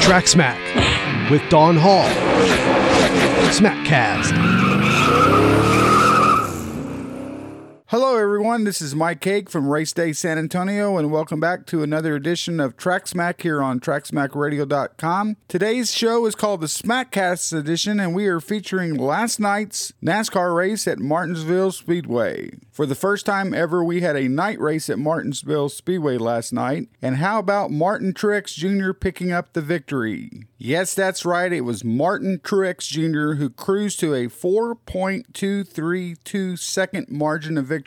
Track Smack with Don Hall. Smackcast. Hello, everyone. This is Mike Cake from Race Day San Antonio, and welcome back to another edition of Track Smack here on TrackSmackRadio.com. Today's show is called the Smackcast edition, and we are featuring last night's NASCAR race at Martinsville Speedway. For the first time ever, we had a night race at Martinsville Speedway last night. And how about Martin Truex Jr. picking up the victory? Yes, that's right. It was Martin Truex Jr. who cruised to a 4.232 second margin of victory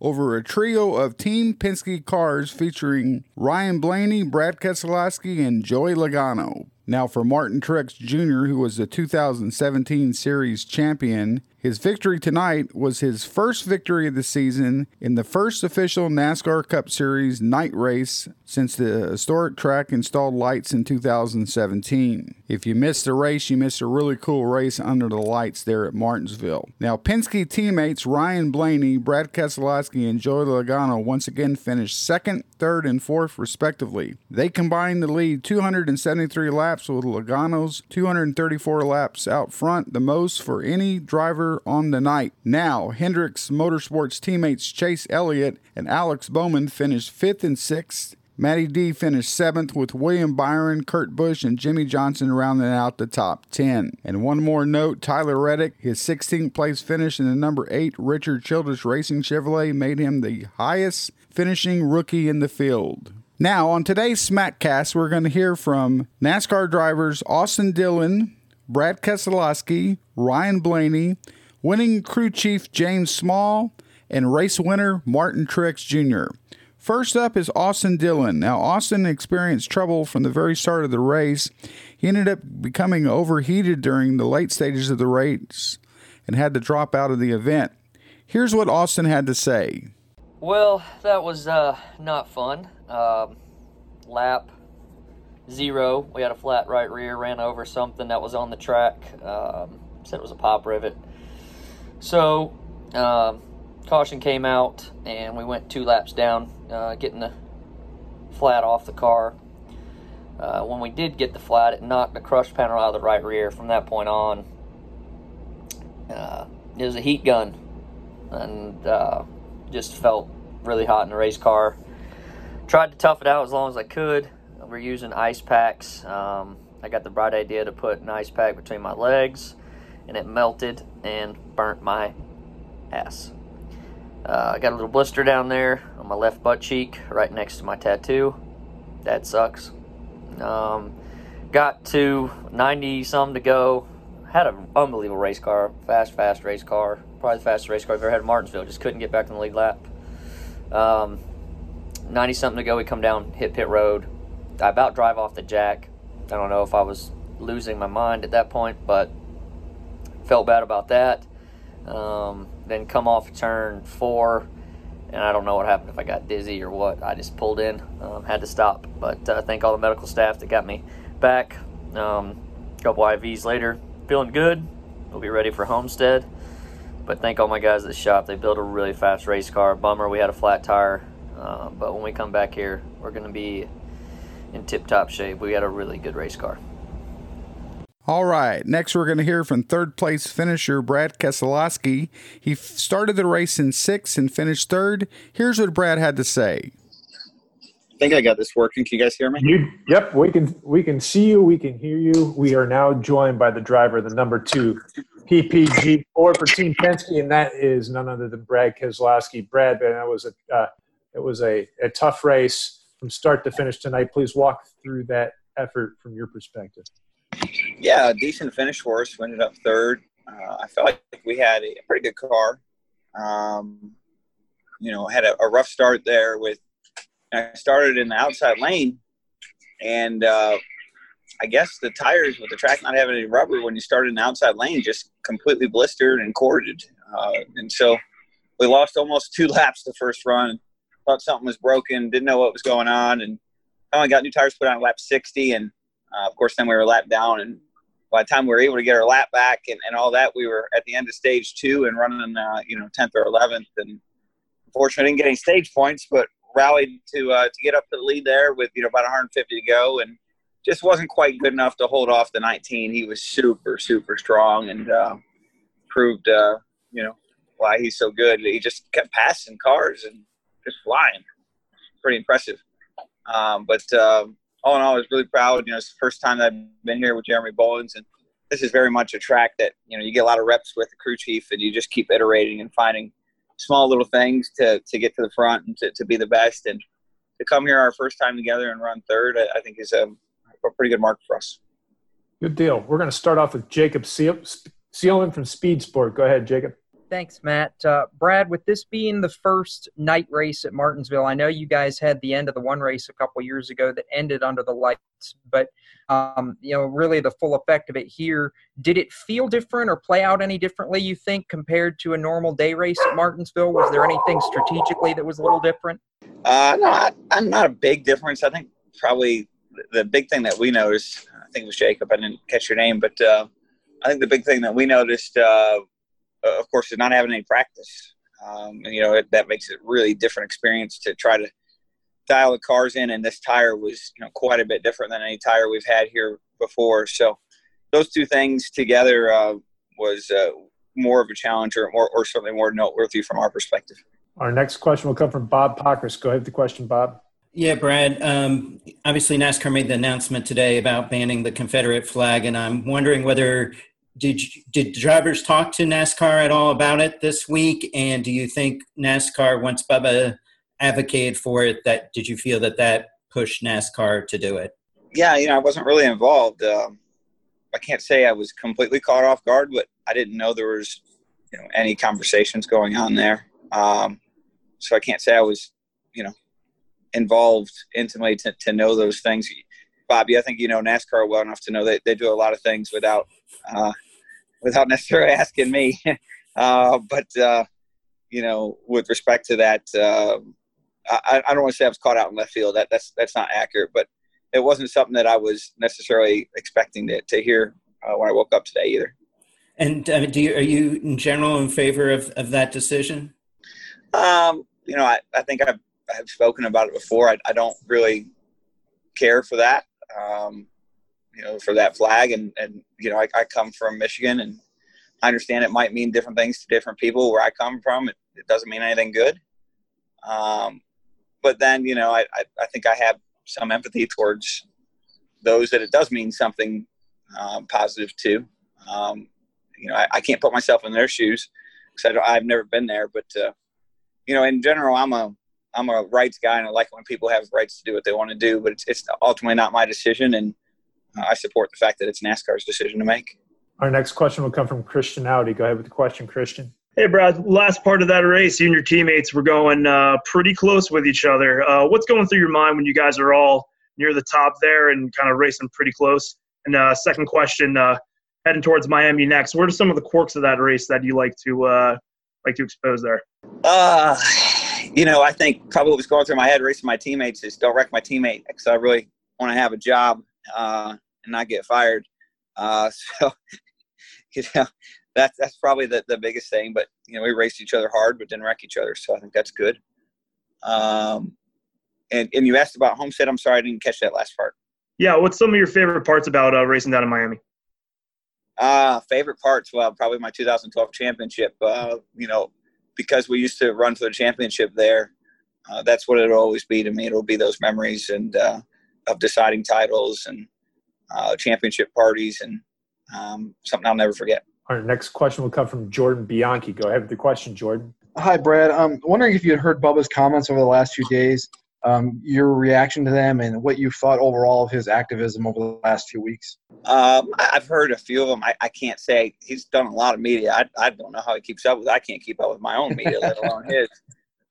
over a trio of Team Penske cars featuring Ryan Blaney, Brad Keselowski, and Joey Logano. Now, for Martin Truex Jr., who was the 2017 Series champion, his victory tonight was his first victory of the season in the first official NASCAR Cup Series night race since the historic track installed lights in 2017. If you missed the race, you missed a really cool race under the lights there at Martinsville. Now, Penske teammates Ryan Blaney, Brad Keselowski, and Joey Logano once again finished second, third, and fourth, respectively. They combined to lead 273 laps with Logano's 234 laps out front, the most for any driver on the night. Now, Hendricks Motorsports teammates Chase Elliott and Alex Bowman finished fifth and sixth. Matty D finished seventh with William Byron, Kurt Busch, and Jimmie Johnson rounding out the top 10. And one more note Tyler Reddick, his 16th place finish in the number 8 Richard Childress Racing Chevrolet made him the highest finishing rookie in the field. Now, on today's Smackcast, we're going to hear from NASCAR drivers Austin Dillon, Brad Keselowski, Ryan Blaney, winning crew chief James Small, and race winner Martin Truex Jr. First up is Austin Dillon. Now, Austin experienced trouble from the very start of the race. He ended up becoming overheated during the late stages of the race and had to drop out of the event. Here's what Austin had to say. Well, that was uh, not fun. Um, lap zero, we had a flat right rear, ran over something that was on the track. Um, said it was a pop rivet. So, um, caution came out, and we went two laps down, uh, getting the flat off the car. Uh, when we did get the flat, it knocked the crush panel out of the right rear. From that point on, uh, it was a heat gun, and uh, just felt really hot in the race car. Tried to tough it out as long as I could. We're using ice packs. Um, I got the bright idea to put an ice pack between my legs and it melted and burnt my ass. Uh, I got a little blister down there on my left butt cheek, right next to my tattoo. That sucks. Um, got to 90 some to go. Had an unbelievable race car, fast, fast race car. Probably the fastest race car I've ever had in Martinsville. Just couldn't get back in the lead lap. Um, 90 something to go, we come down, hit pit road. I about drive off the jack. I don't know if I was losing my mind at that point, but felt bad about that. Um, then come off turn four, and I don't know what happened if I got dizzy or what. I just pulled in, um, had to stop. But uh, thank all the medical staff that got me back. Um, a couple IVs later, feeling good. We'll be ready for Homestead. But thank all my guys at the shop. They built a really fast race car. Bummer we had a flat tire. Uh, but when we come back here, we're going to be in tip top shape. We got a really good race car. All right. Next, we're going to hear from third place finisher Brad Keselowski. He f- started the race in sixth and finished third. Here's what Brad had to say. I think I got this working. Can you guys hear me? You, yep, we can we can see you, we can hear you. We are now joined by the driver, the number two PPG Ford for Team Penske, and that is none other than Brad Keselowski. Brad, man, that was a uh, it was a, a tough race from start to finish tonight. Please walk through that effort from your perspective. Yeah, decent finish for us. We ended up third. Uh, I felt like we had a pretty good car. Um, you know, had a, a, rough start there with. I started in the outside lane, and uh, I guess the tires with the track not having any rubber when you started in the outside lane just completely blistered and corded, uh, and so we lost almost two laps the first run. Thought something was broken, didn't know what was going on, and finally got new tires put on lap 60, and uh, of course, then we were lap down, and by the time we were able to get our lap back and, and all that, we were at the end of stage two and running, uh, you know, 10th or 11th. And unfortunately, didn't get any stage points, but rallied to uh, to get up to the lead there with you know about 150 to go, and just wasn't quite good enough to hold off the 19. He was super super strong and uh, proved uh, you know why he's so good. He just kept passing cars and just flying. Pretty impressive. Um, but um, all in all, I was really proud. You know, it's the first time I've been here with Jeremy Bullins, and this is very much a track that you know you get a lot of reps with the crew chief, and you just keep iterating and finding small little things to to get to the front and to, to be the best. And to come here our first time together and run third, I, I think is a, a, pretty good mark for us. Good deal. We're going to start off with Jacob Seelman from Speed Sport. Go ahead, Jacob. Thanks, Matt. Uh, Brad, with this being the first night race at Martinsville, I know you guys had the end of the one race a couple years ago that ended under the lights, but um, you know, really the full effect of it here. Did it feel different or play out any differently? You think compared to a normal day race at Martinsville? Was there anything strategically that was a little different? Uh, no, I, I'm not a big difference. I think probably the big thing that we noticed. I think it was Jacob. I didn't catch your name, but uh, I think the big thing that we noticed uh, of course, is not having any practice. Um, and, you know, it, that makes it really different experience to try to dial the cars in. And this tire was, you know, quite a bit different than any tire we've had here before. So those two things together uh, was uh, more of a challenge or, or, or certainly more noteworthy from our perspective. Our next question will come from Bob Pockrass. Go ahead with the question, Bob. Yeah, Brad. Um, obviously, NASCAR made the announcement today about banning the Confederate flag, and I'm wondering whether did did drivers talk to NASCAR at all about it this week? And do you think NASCAR, once Bubba advocated for it, that did you feel that that pushed NASCAR to do it? Yeah, you know, I wasn't really involved. Um, I can't say I was completely caught off guard, but I didn't know there was you know any conversations going on there. Um, so I can't say I was you know involved intimately to, to know those things. Bobby, I think you know NASCAR well enough to know that they do a lot of things without uh, without necessarily asking me. uh, but uh, you know, with respect to that, uh, I, I, don't want to say I was caught out in left field. That that's that's not accurate, but it wasn't something that I was necessarily expecting to, to hear uh, when I woke up today either. And uh, do you, are you in general in favor of, of that decision? Um, you know, I, I think I've, I've spoken about it before. I, I don't really care for that. Um, you know, for that flag. And, and you know, I, I come from Michigan and I understand it might mean different things to different people where I come from. It, it doesn't mean anything good. Um, but then, you know, I, I, I, think I have some empathy towards those that it does mean something um, positive to. Um, you know, I, I, can't put myself in their shoes because I've never been there. But uh, you know, in general, I'm a I'm a rights guy, and I like when people have rights to do what they want to do. But it's, it's ultimately not my decision, and I support the fact that it's NASCAR's decision to make. Our next question will come from Christian Audi. Go ahead with the question, Christian. Hey, Brad. Last part of that race, you and your teammates were going uh, pretty close with each other. Uh, what's going through your mind when you guys are all near the top there and kind of racing pretty close? And uh, second question, uh, heading towards Miami next. What are some of the quirks of that race that you like to uh, like to expose there? Uh, you know, I think probably what was going through my head racing my teammates is don't wreck my teammate because I really want to have a job. Uh, and not get fired. Uh, so, you know, that's that's probably the, the biggest thing. But you know, we raced each other hard, but didn't wreck each other. So I think that's good. Um, and and you asked about Homestead. I'm sorry, I didn't catch that last part. Yeah, what's some of your favorite parts about uh, racing down in Miami? Uh, favorite parts? Well, probably my 2012 championship. Uh, you know, because we used to run for the championship there. Uh, that's what it'll always be to me. It'll be those memories and uh, of deciding titles and uh, championship parties, and um, something I'll never forget. Our next question will come from Jordan Bianchi. Go ahead with the question, Jordan. Hi, Brad. I'm um, wondering if you had heard Bubba's comments over the last few days, um, your reaction to them, and what you thought overall of his activism over the last few weeks. Um, I've heard a few of them. I, I, can't say he's done a lot of media. I, I don't know how he keeps up with. I can't keep up with my own media, let alone his.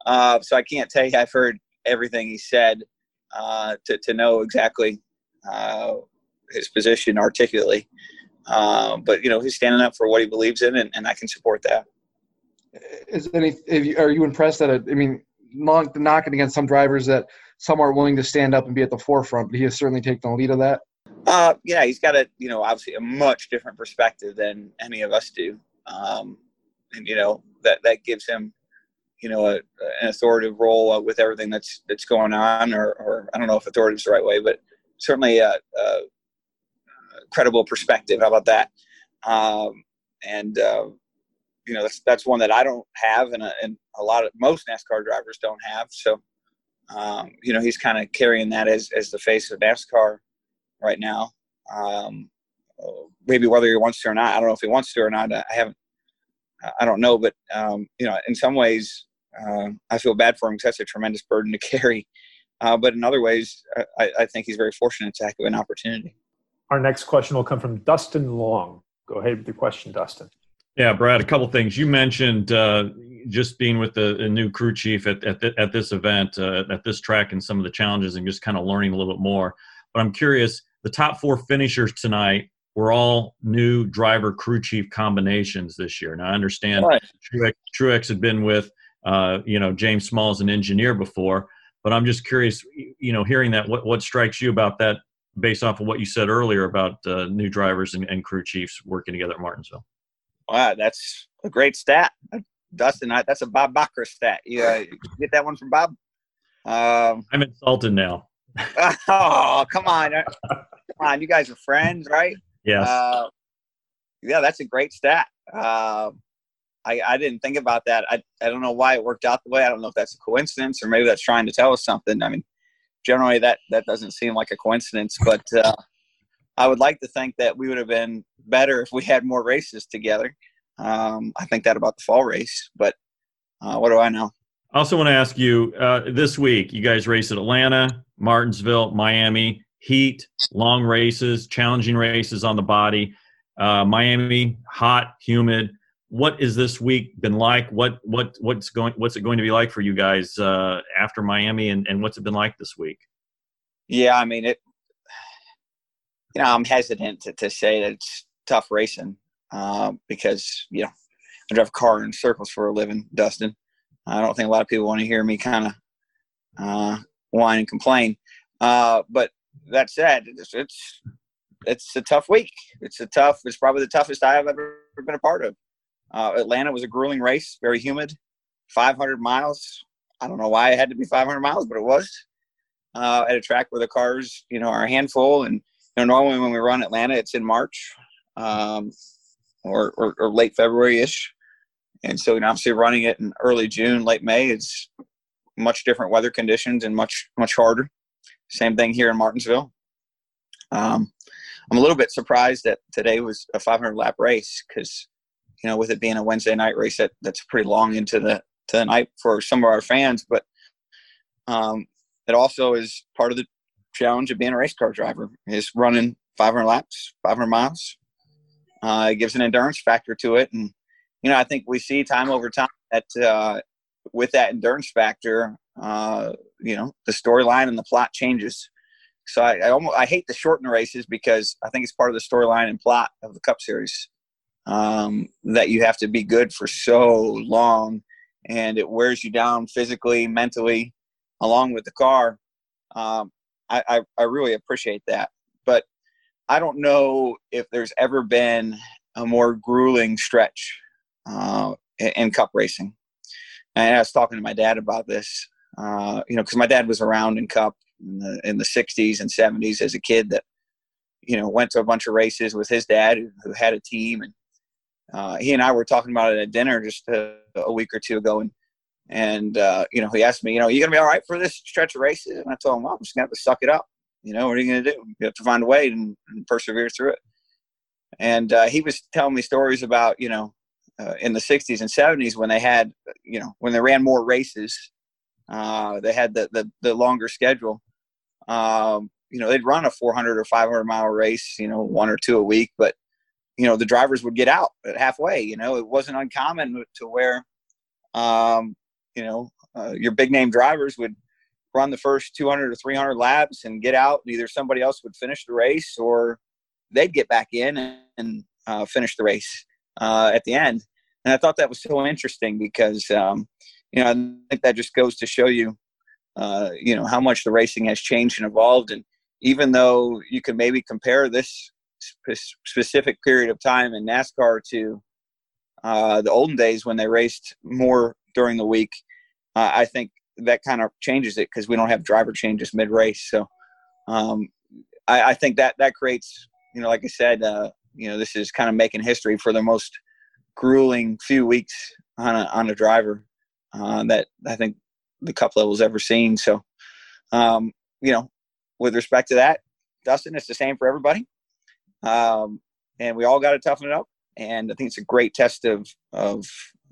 Uh, so I can't tell you I've heard everything he said uh, to to know exactly uh, his position articulately. Um, but you know, he's standing up for what he believes in, and, and I can support that. Is any? You, are you impressed that? I mean, not knocking against some drivers that some are willing to stand up and be at the forefront, but he has certainly taken the lead of that. Uh, yeah, he's got a you know obviously a much different perspective than any of us do, um, and you know that that gives him you know, a, an authoritative role uh, with everything that's that's going on, or, or I don't know if authoritative is the right way, but certainly a, a credible perspective. How about that? Um, and uh, you know, that's that's one that I don't have, and a, and a lot of most NASCAR drivers don't have. So, um, you know, he's kind of carrying that as as the face of NASCAR right now. Um, maybe whether he wants to or not, I don't know if he wants to or not. I haven't, I don't know, but um, you know, in some ways, uh, I feel bad for him because that's a tremendous burden to carry. Uh, but in other ways, I, I, think he's very fortunate to have an opportunity. Our next question will come from Dustin Long. Go ahead with your question, Dustin. Yeah, Brad, a couple things. You mentioned uh, just being with the, the, new crew chief at, at, the, at this event, uh, at this track, and some of the challenges, and just kind of learning a little bit more. But I'm curious the top four finishers tonight were all new driver crew chief combinations this year. Now I understand right. Truex, Truex had been with uh, you know James Small as an engineer before, but I'm just curious, you know, hearing that, what what strikes you about that, based off of what you said earlier about uh, new drivers and, and, crew chiefs working together at Martinsville? Wow, that's a great stat, Dustin. That's a Bob Bacher stat. You, uh, get that one from Bob? Um, I'm insulted now. oh, come on, come on! You guys are friends, right? Yes. Uh, yeah, that's a great stat. Uh, I, I didn't think about that. I, I don't know why it worked out the way. I don't know if that's a coincidence or maybe that's trying to tell us something. I mean, generally that, that doesn't seem like a coincidence, but uh, I would like to think that we would have been better if we had more races together. Um, I think that about the fall race, but uh, what do I know? I also want to ask you uh, this week, you guys race at Atlanta, Martinsville, Miami heat, long races, challenging races on the body. Uh, Miami, hot, humid. What is this week been like? What what what's going what's it going to be like for you guys uh, after Miami, and, and what's it been like this week? Yeah, I mean it. You know, I'm hesitant to, to say that it's tough racing uh, because you know I drive a car in circles for a living, Dustin. I don't think a lot of people want to hear me kind of uh, whine and complain. Uh, but that said, it's, it's it's a tough week. It's a tough. It's probably the toughest I have ever been a part of. Uh, Atlanta was a grueling race, very humid, 500 miles. I don't know why it had to be 500 miles, but it was uh, at a track where the cars, you know, are a handful. And you know, normally when we run Atlanta, it's in March um, or, or, or late February ish. And so, you know, obviously, running it in early June, late May, it's much different weather conditions and much much harder. Same thing here in Martinsville. Um, I'm a little bit surprised that today was a 500 lap race because, you know, with it being a Wednesday night race, that that's pretty long into the to the night for some of our fans. But um, it also is part of the challenge of being a race car driver is running 500 laps, 500 miles. Uh, it gives an endurance factor to it, and you know, I think we see time over time that uh, with that endurance factor, uh, you know, the storyline and the plot changes. So I, I, almost I hate to shorten races because I think it's part of the storyline and plot of the Cup Series um, that you have to be good for so long, and it wears you down physically, mentally, along with the car. Um, I, I, I really appreciate that, but I don't know if there's ever been a more grueling stretch uh, in, Cup racing. And I was talking to my dad about this uh, you know, because my dad was around in Cup in the, in the 60s and 70s as a kid that, you know, went to a bunch of races with his dad who had a team. And uh, he and I were talking about it at dinner just a, a week or two ago. And, and uh, you know, he asked me, you know, are you to be all right for this stretch of races? And I told him, well, I'm just to have to suck it up. You know, what are you to do? You have to find a way and, and persevere through it. And uh, he was telling me stories about, you know, uh, in the 60s and 70s when they had, you know, when they ran more races uh, they had the, the, the longer schedule. Um, you know, they'd run a 400 or 500 mile race, you know, one or two a week, but you know, the drivers would get out at halfway. You know, it wasn't uncommon to where, um, you know, uh, your big name drivers would run the first 200 or 300 laps and get out. And either somebody else would finish the race or they'd get back in and, and uh, finish the race uh, at the end. And I thought that was so interesting because, um, you know, I think that just goes to show you, uh, you know, how much the racing has changed and evolved. And even though you can maybe compare this specific period of time in NASCAR to uh, the olden days when they raced more during the week, uh, I think that kind of changes it because we don't have driver changes mid race. So um, I, I, think that that creates, you know, like I said, uh, you know, this is kind of making history for the most grueling few weeks on a, on a driver uh, that I think the cup level's ever seen. So, um, you know, with respect to that, Dustin, it's the same for everybody. Um, and we all got to toughen it up. And I think it's a great test of, of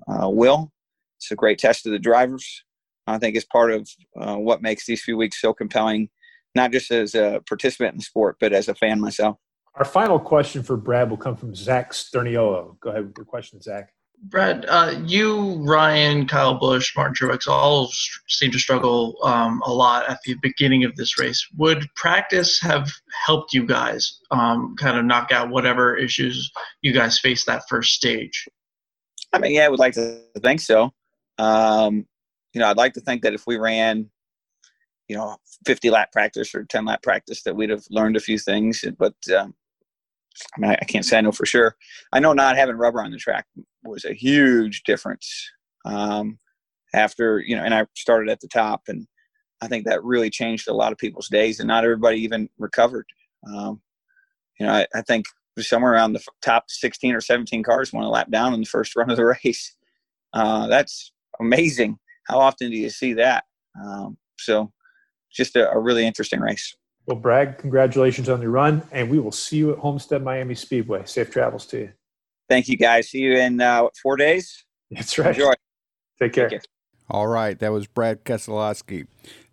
uh, will. It's a great test of the drivers. I think it's part of uh, what makes these few weeks so compelling, not just as a participant in the sport, but as a fan myself. Our final question for Brad will come from Zach Sturniolo. Go ahead with your question, Zach. Brad, uh, you, Ryan, Kyle Busch, Martin Truex all seem to struggle um, a lot at the beginning of this race. Would practice have helped you guys um, kind of knock out whatever issues you guys faced that first stage? I mean, yeah, I would like to think so. Um, you know, I'd like to think that if we ran, you know, 50 lap practice or 10 lap practice, that we'd have learned a few things. But um, I mean, I, I, can't say I know for sure. I know not having rubber on the track was a huge difference. Um, after you know, and I started at the top, and I think that really changed a lot of people's days, and not everybody even recovered. Um, you know, I, I think somewhere around the top 16 or 17 cars won a lap down in the first run of the race. Uh, that's amazing. How often do you see that? Um, so, just a, a really interesting race. Well, Brad, congratulations on your run, and we will see you at Homestead Miami Speedway. Safe travels to you. Thank you, guys. See you in uh, four days. That's right. Enjoy. Take care. Take care. All right, that was Brad Keselowski.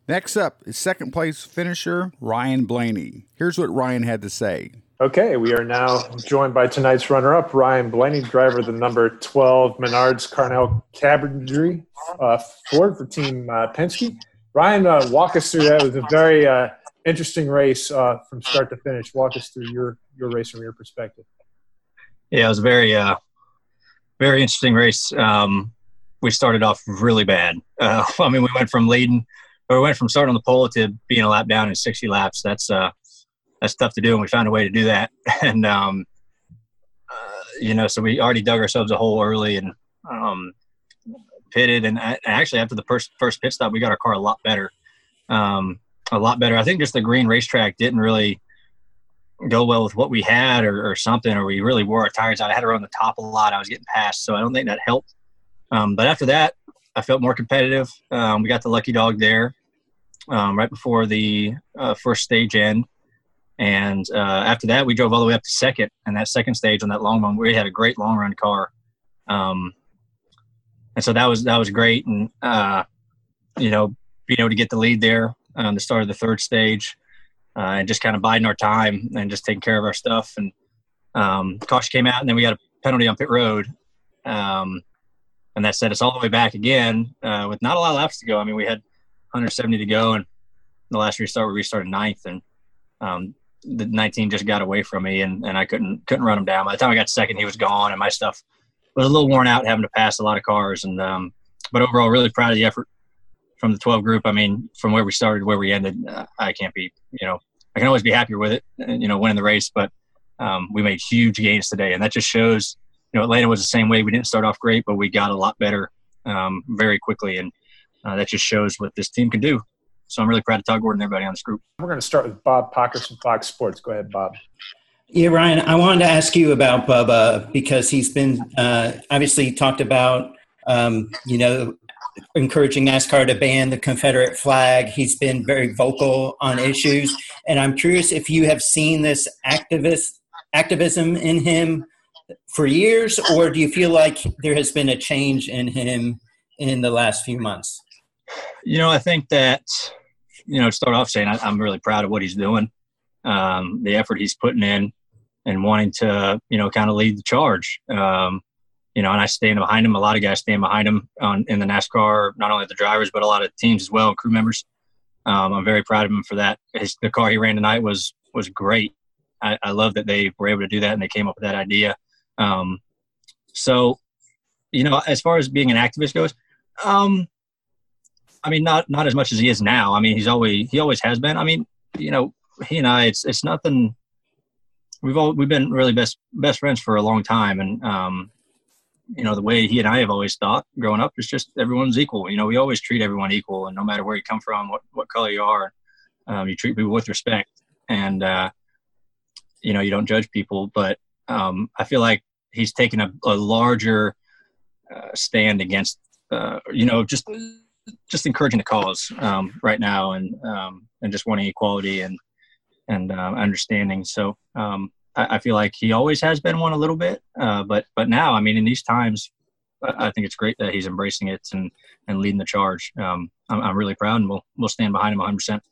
Next up is second place finisher Ryan Blaney. Here's what Ryan had to say. Okay, we are now joined by tonight's runner-up, Ryan Blaney, driver of the number 12 Menards Cardell Cabinetry uh, Ford for Team uh, Penske. Ryan, uh, walk us through that. It was a very uh, interesting race uh, from start to finish. Walk us through your your race from your perspective. Yeah, it was a very uh, very interesting race. Um, we started off really bad. Uh, I mean, we went from leading, or we went from starting on the pole to being a lap down in 60 laps. That's uh, that's tough to do, and we found a way to do that. And um, uh, you know, so we already dug ourselves a hole early and um, pitted. And actually, after the first first pit stop, we got our car a lot better. Um, a lot better. I think just the green racetrack didn't really go well with what we had or, or, something, or we really wore our tires out. I had to run the top a lot. I was getting past, so I don't think that helped. Um, but after that, I felt more competitive. Um, we got the lucky dog there um, right before the uh, first stage end. And uh, after that, we drove all the way up to second. And that second stage on that long run, we had a great long run car. Um, and so that was that was great. And uh, you know, being able to get the lead there um, the start of the third stage, uh, and just kind of biding our time and just taking care of our stuff. And um, caution came out, and then we got a penalty on pit road, um, and that set us all the way back again uh, with not a lot of laps to go. I mean, we had 170 to go, and the last restart we restarted ninth, and um, the 19 just got away from me, and, and I couldn't couldn't run him down. By the time I got second, he was gone, and my stuff was a little worn out, having to pass a lot of cars. And um, but overall, really proud of the effort from the 12 group. I mean, from where we started, where we ended, uh, I can't be, you know, I can always be happier with it, uh, you know, winning the race, but um, we made huge gains today. And that just shows, you know, Atlanta was the same way. We didn't start off great, but we got a lot better um, very quickly. And uh, that just shows what this team can do. So I'm really proud of Todd Gordon and everybody on this group. We're going to start with Bob Pockrass from Fox Sports. Go ahead, Bob. Yeah, Ryan, I wanted to ask you about Bubba because he's been uh, obviously talked about, um, you know, encouraging NASCAR to ban the Confederate flag. He's been very vocal on issues, and I'm curious if you have seen this activist activism in him for years, or do you feel like there has been a change in him in the last few months? You know, I think that you know, start off saying I, am really proud of what he's doing, um, the effort he's putting in, and wanting to you know kind of lead the charge. Um, you know, and I stand behind him. A lot of guys stand behind him on, in the NASCAR, not only the drivers, but a lot of teams as well, crew members. Um, I'm very proud of him for that. His, the car he ran tonight was was great. I, I, love that they were able to do that and they came up with that idea. Um, so, you know, as far as being an activist goes, um, I mean, not not as much as he is now. I mean, he's always he always has been. I mean, you know, he and I, it's it's nothing. We've all we've been really best best friends for a long time, and um, you know, the way he and I have always thought growing up is just everyone's equal. You know, we always treat everyone equal, and no matter where you come from, what what color you are, um, you treat people with respect, and uh, you know, you don't judge people. But um, I feel like he's taken a, a larger uh, stand against, uh, you know, just just encouraging the cause um, right now, and um, and just wanting equality and and uh, understanding. So um, I, I, feel like he always has been one a little bit, uh, but but now, I mean, in these times, I think it's great that he's embracing it and and leading the charge. Um, I'm, I'm, really proud, and we'll we'll stand behind him 100. percent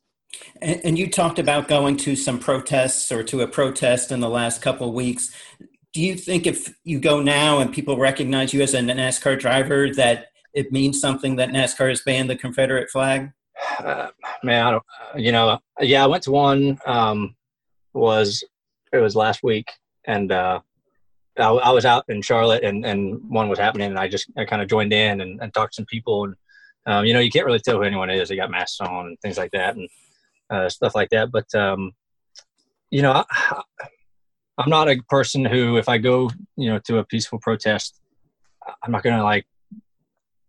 and, and you talked about going to some protests or to a protest in the last couple of weeks. Do you think if you go now and people recognize you as a NASCAR driver that it means something that NASCAR has banned the Confederate flag? Uh, man, I don't, you know, yeah, I went to one, um, was, it was last week and, uh, I, I, was out in Charlotte and, and one was happening and I just, I kind of joined in and, and talked to some people and, um, you know, you can't really tell who anyone is. They got masks on and things like that and, uh, stuff like that. But, um, you know, I, I'm not a person who, if I go, you know, to a peaceful protest, I'm not going to like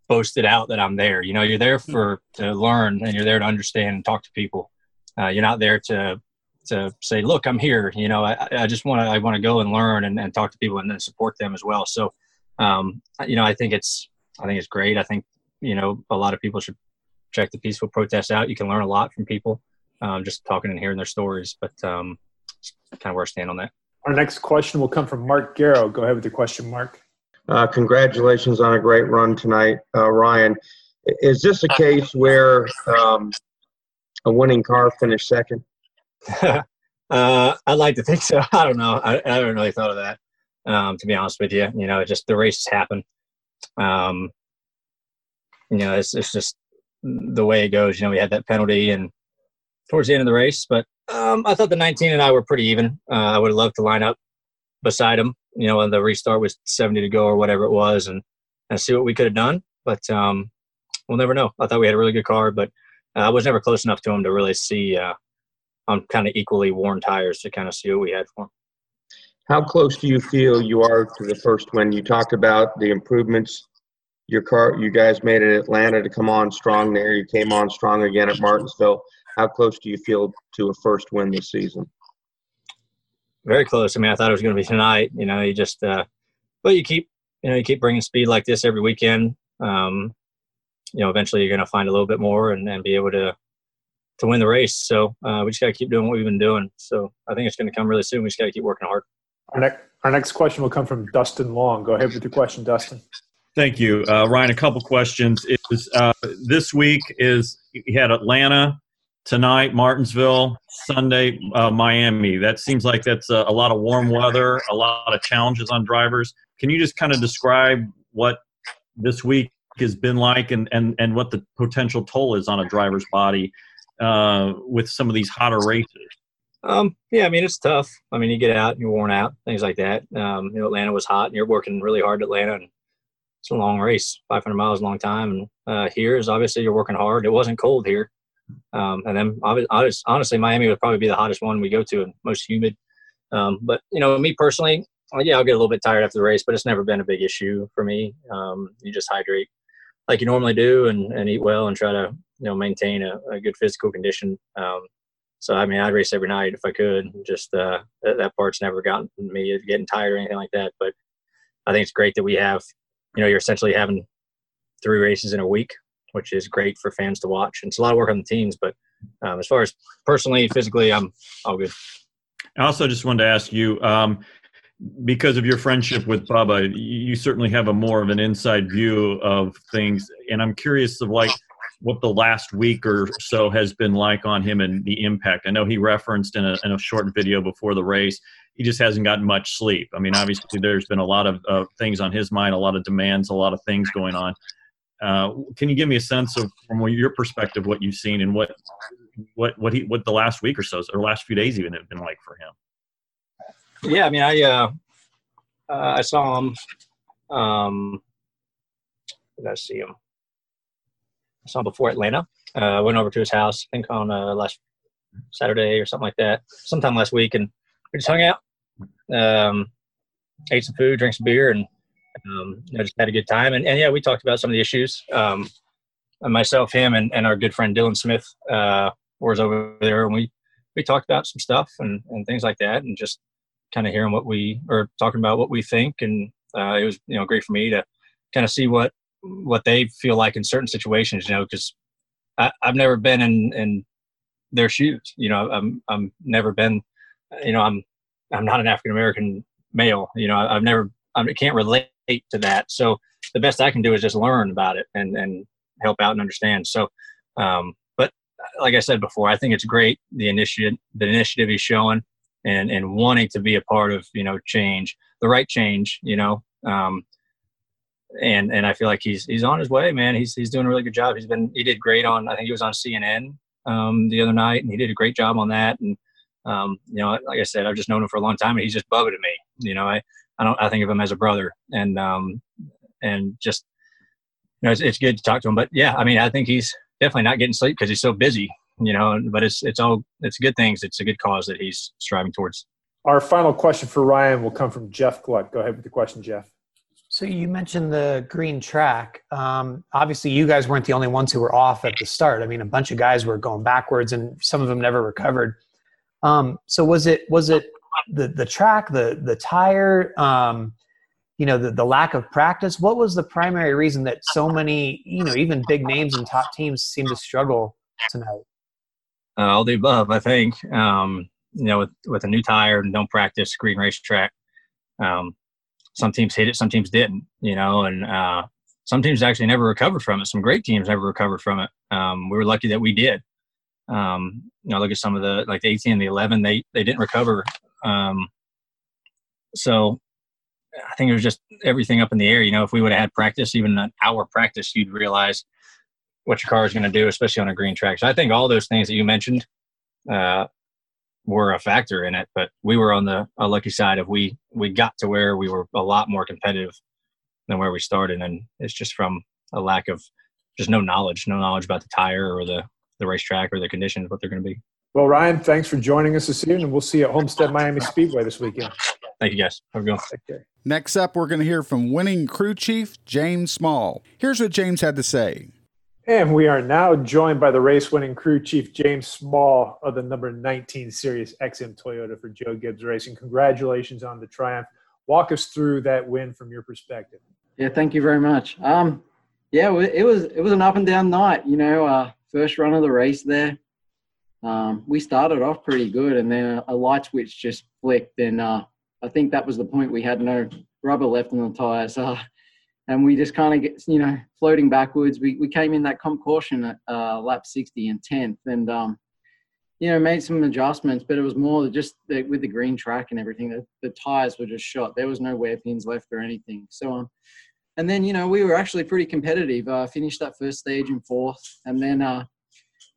boast it out that I'm there. You know, you're there for to learn and you're there to understand and talk to people. Uh, you're not there to to say, look, I'm here. You know, I, I just want to I want to go and learn and, and talk to people and then support them as well. So, um, you know, I think it's I think it's great. I think you know a lot of people should check the peaceful protest out. You can learn a lot from people um, just talking and hearing their stories. But um, kind of where I stand on that. Our next question will come from Mark Garrow. Go ahead with your question, Mark. Uh, congratulations on a great run tonight, uh, Ryan. Is this a case where um, a winning car finished second? uh, I'd like to think so. I don't know. I, I haven't really thought of that, um, to be honest with you. You know, just the races happen. Um, you know, it's, it's just the way it goes. You know, we had that penalty and towards the end of the race, but um, I thought the 19 and I were pretty even. Uh, I would have loved to line up beside him you know, when the restart was 70 to go or whatever it was, and and see what we could have done. But um, we'll never know. I thought we had a really good car, but uh, I was never close enough to him to really see uh, on kind of equally worn tires to kind of see what we had for him. How close do you feel you are to the first win? You talked about the improvements your car, you guys made at Atlanta to come on strong there. You came on strong again at Martinsville. How close do you feel to a first win this season? very close. I mean, I thought it was going to be tonight. You know, you just, uh, but you keep, you know, you keep bringing speed like this every weekend. Um, you know, eventually you're going to find a little bit more and, and be able to to win the race. So uh, we just got to keep doing what we've been doing. So I think it's going to come really soon. We just got to keep working hard. Our next, our next question will come from Dustin Long. Go ahead with your question, Dustin. Thank you, uh, Ryan. A couple questions. Is uh, this week is you had Atlanta, tonight Martinsville, Sunday uh, Miami. That seems like that's a, a, lot of warm weather, a lot of challenges on drivers. Can you just kind of describe what this week has been like and, and, and what the potential toll is on a driver's body uh, with some of these hotter races? Um, yeah, I mean, it's tough. I mean, you get out, you're worn out, things like that. Um, you know, Atlanta was hot and you're working really hard at Atlanta and it's a long race, 500 miles, a long time. And uh, here is obviously you're working hard. It wasn't cold here. Um, and then obviously, honestly, Miami would probably be the hottest one we go to and most humid. Um, but you know, me personally, yeah, I'll get a little bit tired after the race, but it's never been a big issue for me. Um, you just hydrate like you normally do and, and eat well and try to you know maintain a, a good physical condition. Um, so I mean, I'd race every night if I could. Just uh, that, that part's never gotten me getting tired or anything like that. But I think it's great that we have, you know, you're essentially having three races in a week which is great for fans to watch. And it's a lot of work on the teams, but um, as far as personally, physically, I'm all good. I also just wanted to ask you, um, because of your friendship with Bubba, you certainly have a more of an inside view of things, and I'm curious of like what the last week or so has been like on him and the impact. I know he referenced in a, in a short video before the race, he just hasn't gotten much sleep. I mean, obviously, there's been a lot of uh, things on his mind, a lot of demands, a lot of things going on. Uh, can you give me a sense of, from your perspective, what you've seen and what what what he what the last week or so or last few days even have been like for him? Yeah, I mean, I uh, uh, I saw him. Um, did I see him? I saw him before Atlanta. Uh, went over to his house, I think on uh, last Saturday or something like that, sometime last week, and we just hung out, um, ate some food, drank some beer, and Um, I just had a good time, and, and yeah, we talked about some of the issues. Um, myself, him, and, and our good friend Dylan Smith uh, was over there, and we we talked about some stuff and, and things like that, and just kind of hearing what we or talking about what we think, and uh, it was you know great for me to kind of see what what they feel like in certain situations, you know, because I've never been in in their shoes, you know, I'm I'm never been, you know, I'm I'm not an African American male, you know, I've never I can't relate to that, so the best I can do is just learn about it and and help out and understand. So, um, but like I said before, I think it's great the initiative the initiative he's showing and and wanting to be a part of you know change, the right change, you know. Um, and and I feel like he's he's on his way, man. He's he's doing a really good job. He's been he did great on I think he was on CNN um, the other night, and he did a great job on that. And um, you know, like I said, I've just known him for a long time, and he's just Bubba to me. You know, I I don't I think of him as a brother, and um, and just you know, it's, it's good to talk to him. But yeah, I mean, I think he's definitely not getting sleep because he's so busy. You know, but it's it's all it's good things. It's a good cause that he's striving towards. Our final question for Ryan will come from Jeff Gluck. Go ahead with the question, Jeff. So you mentioned the green track. Um, obviously, you guys weren't the only ones who were off at the start. I mean, a bunch of guys were going backwards, and some of them never recovered. Um, so was it was it the the track, the the tire, um, you know, the the lack of practice? What was the primary reason that so many, you know, even big names and top teams seem to struggle tonight? Uh, all the above, I think. Um, you know, with with a new tire and don't practice green racetrack. Um, some teams hit it, some teams didn't, you know, and uh, some teams actually never recovered from it. Some great teams never recovered from it. Um, we were lucky that we did. Um, you know, look at some of the like the 18 and the 11, they they didn't recover. Um, so I think it was just everything up in the air. You know, if we would have had practice, even an hour practice, you'd realize what your car is going to do, especially on a green track. So I think all those things that you mentioned uh, were a factor in it. But we were on the lucky side of we we got to where we were a lot more competitive than where we started, and it's just from a lack of just no knowledge, no knowledge about the tire or the the racetrack or the conditions, what they're going to be. Well, Ryan, thanks for joining us this evening. And we'll see you at Homestead Miami Speedway this weekend. Thank you, guys. Have a good one. Okay. Next up, we're going to hear from winning crew chief James Small. Here's what James had to say. And we are now joined by the race winning crew chief, James Small of the number 19 SiriusXM Toyota for Joe Gibbs Racing. Congratulations on the triumph. Walk us through that win from your perspective. Yeah, thank you very much. Um, yeah, it was it was an up and down night. You know, uh, first run of the race there. Um, we started off pretty good, and then a, light switch just flicked, and uh, I think that was the point we had no rubber left in the tires. Uh, and we just kind of get you know floating backwards. We we came in that comp caution at uh, lap 60 and 10th, and um, you know made some adjustments, but it was more just the, with the green track and everything. The, the tires were just shot. There was no wear pins left or anything. So um, and then you know we were actually pretty competitive. Uh, finished that first stage in fourth, and then uh,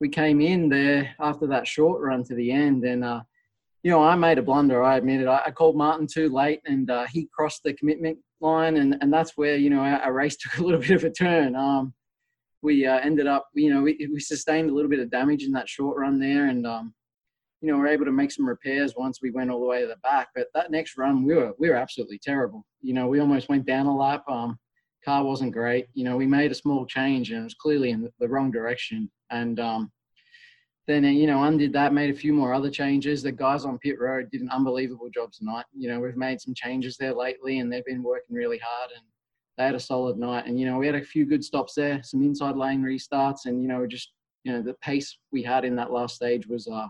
we came in there after that short run to the end, and uh, you know, I made a blunder. I admit it. I, called Martin too late, and uh, he crossed the commitment line, and, and that's where you know our, our race took a little bit of a turn. Um, we uh, ended up, you know, we, we sustained a little bit of damage in that short run there, and um, you know, we are able to make some repairs once we went all the way to the back. But that next run, we were we were absolutely terrible. You know, we almost went down a lap. Um, car wasn't great. You know, we made a small change, and it was clearly in the, the wrong direction. And um, then you know undid that made a few more other changes. The guys on pit road did an unbelievable job tonight. You know we've made some changes there lately and they've been working really hard and they had a solid night. And you know we had a few good stops there some inside lane restarts and you know just you know the pace we had in that last stage was uh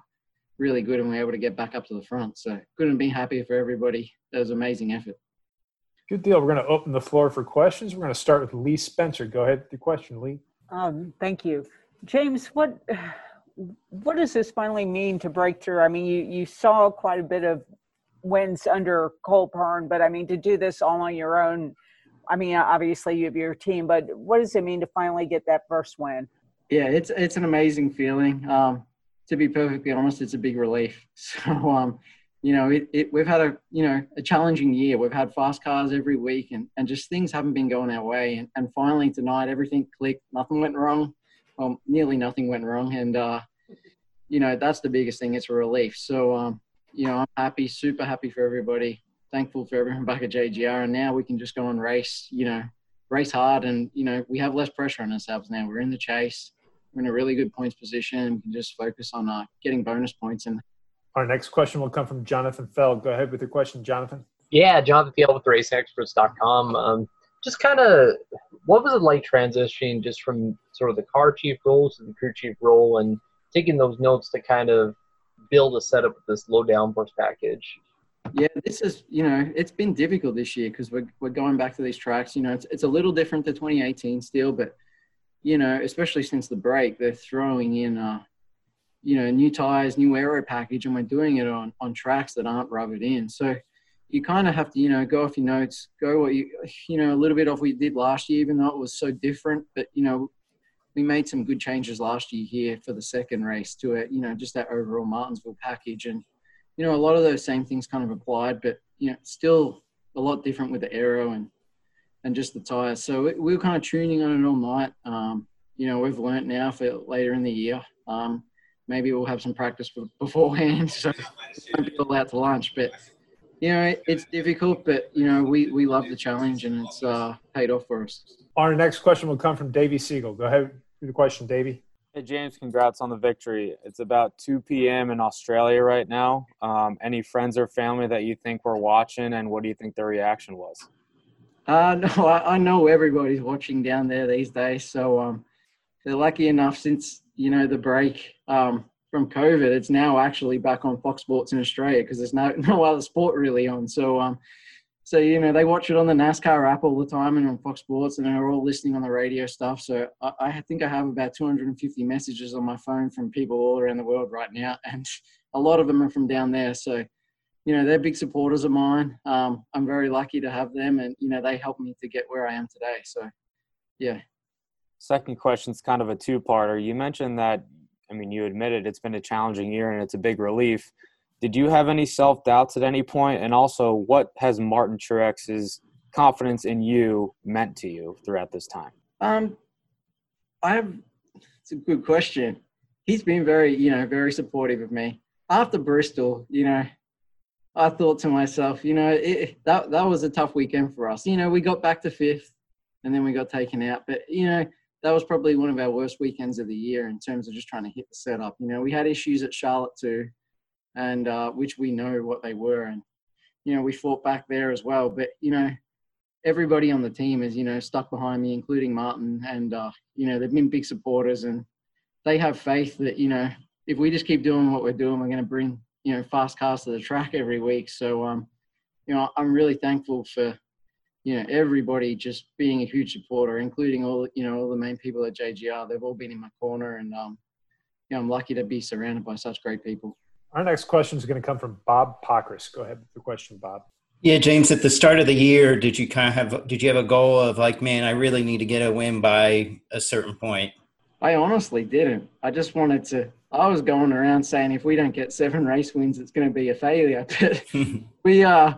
really good and we were able to get back up to the front. So couldn't be happier for everybody. That was amazing effort. Good deal. We're going to open the floor for questions. We're going to start with lee spencer. Go ahead with the question lee. Um, thank you. James what what does this finally mean to break through? I mean, you, you saw quite a bit of wins under Cole but I mean, to do this all on your own, I mean, obviously you have your team, but what does it mean to finally get that first win? Yeah, it's it's an amazing feeling. Um, to be perfectly honest, it's a big relief. So, um, you know, it, it, we've had a you know a challenging year. We've had fast cars every week, and, and just things haven't been going our way. And, and finally tonight, everything clicked. Nothing went wrong um, nearly nothing went wrong, and uh, you know that's the biggest thing. It's a relief. So um, you know, I'm happy, super happy for everybody thankful for everyone back at JGR, and now we can just go and race. You know, race hard, and you know we have less pressure on ourselves now. We're in the chase. We're in a really good points position. We can just focus on uh, getting bonus points. And our next question will come from Jonathan Feld. Go ahead with your question, Jonathan. Yeah, Jonathan Feld with RacingExperts.com. Um, just kind of, what was it like transitioning just from sort of the car chief role to the crew chief role, and taking those notes to kind of build a setup with this low downforce package? Yeah, this is you know it's been difficult this year because we're we're going back to these tracks. You know, it's it's a little different to 2018 still, but you know, especially since the break, they're throwing in uh, you know new tires, new aero package, and we're doing it on on tracks that aren't rubbered in. So you kind of have to you know go off your notes, go what you you know a little bit off what you did last year, even though it was so different. But you know we made some good changes last year here for the second race to it, you know, just that overall Martinsville package. And, you know, a lot of those same things kind of applied, but, you know, still a lot different with the aero and, and just the tires. So we, we were kind of tuning on it all night. Um, you know, we've learnt now for later in the year. Um, maybe we'll have some practice beforehand, so won't be all out to lunch. But you know, it, it's difficult, but you know, we we love the challenge, and it's uh, paid off for us. Our next question will come from Davey Segal. Go ahead with the question, Davey. Hey James, congrats on the victory. It's about 2 p.m. in Australia right now. Um, any friends or family that you think were watching, and what do you think their reaction was? Uh, no, I, I know everybody's watching down there these days, so um, they're lucky enough since you know the break um, from COVID. It's now actually back on Fox Sports in Australia because there's no no other sport really on. So um, so you know they watch it on the NASCAR app all the time and on Fox Sports, and they're all listening on the radio stuff. So I, I, think I have about 250 messages on my phone from people all around the world right now, and a lot of them are from down there. So you know they're big supporters of mine. Um, I'm very lucky to have them, and you know they helped me to get where I am today. So yeah. Second question is kind of a two-parter. You mentioned that I mean you admitted it's been a challenging year and it's a big relief did you have any self doubts at any point? And also, what has Martin Truex's confidence in you meant to you throughout this time? Um, I have. It's a good question. He's been very, you know, very supportive of me. After Bristol, you know, I thought to myself, you know, it, that that was a tough weekend for us. You know, we got back to fifth, and then we got taken out. But you know, that was probably one of our worst weekends of the year in terms of just trying to hit the setup. You know, we had issues at Charlotte too and uh, which we know what they were. And, you know, we fought back there as well. But, you know, everybody on the team is, you know, stuck behind me, including Martin. And, uh, you know, they've been big supporters and they have faith that, you know, if we just keep doing what we're doing, we're going to bring, you know, fast cars to the track every week. So, um, you know, I'm really thankful for, you know, everybody just being a huge supporter, including all, you know, all the main people at JGR. They've all been in my corner and, um, you know, I'm lucky to be surrounded by such great people. Our next question is going to come from Bob Pockrass. Go ahead with the question, Bob. Yeah, James. At the start of the year, did you kind of have did you have a goal of like, man, I really need to get a win by a certain point? I honestly didn't. I just wanted to. I was going around saying if we don't get seven race wins, it's going to be a failure. But we, uh,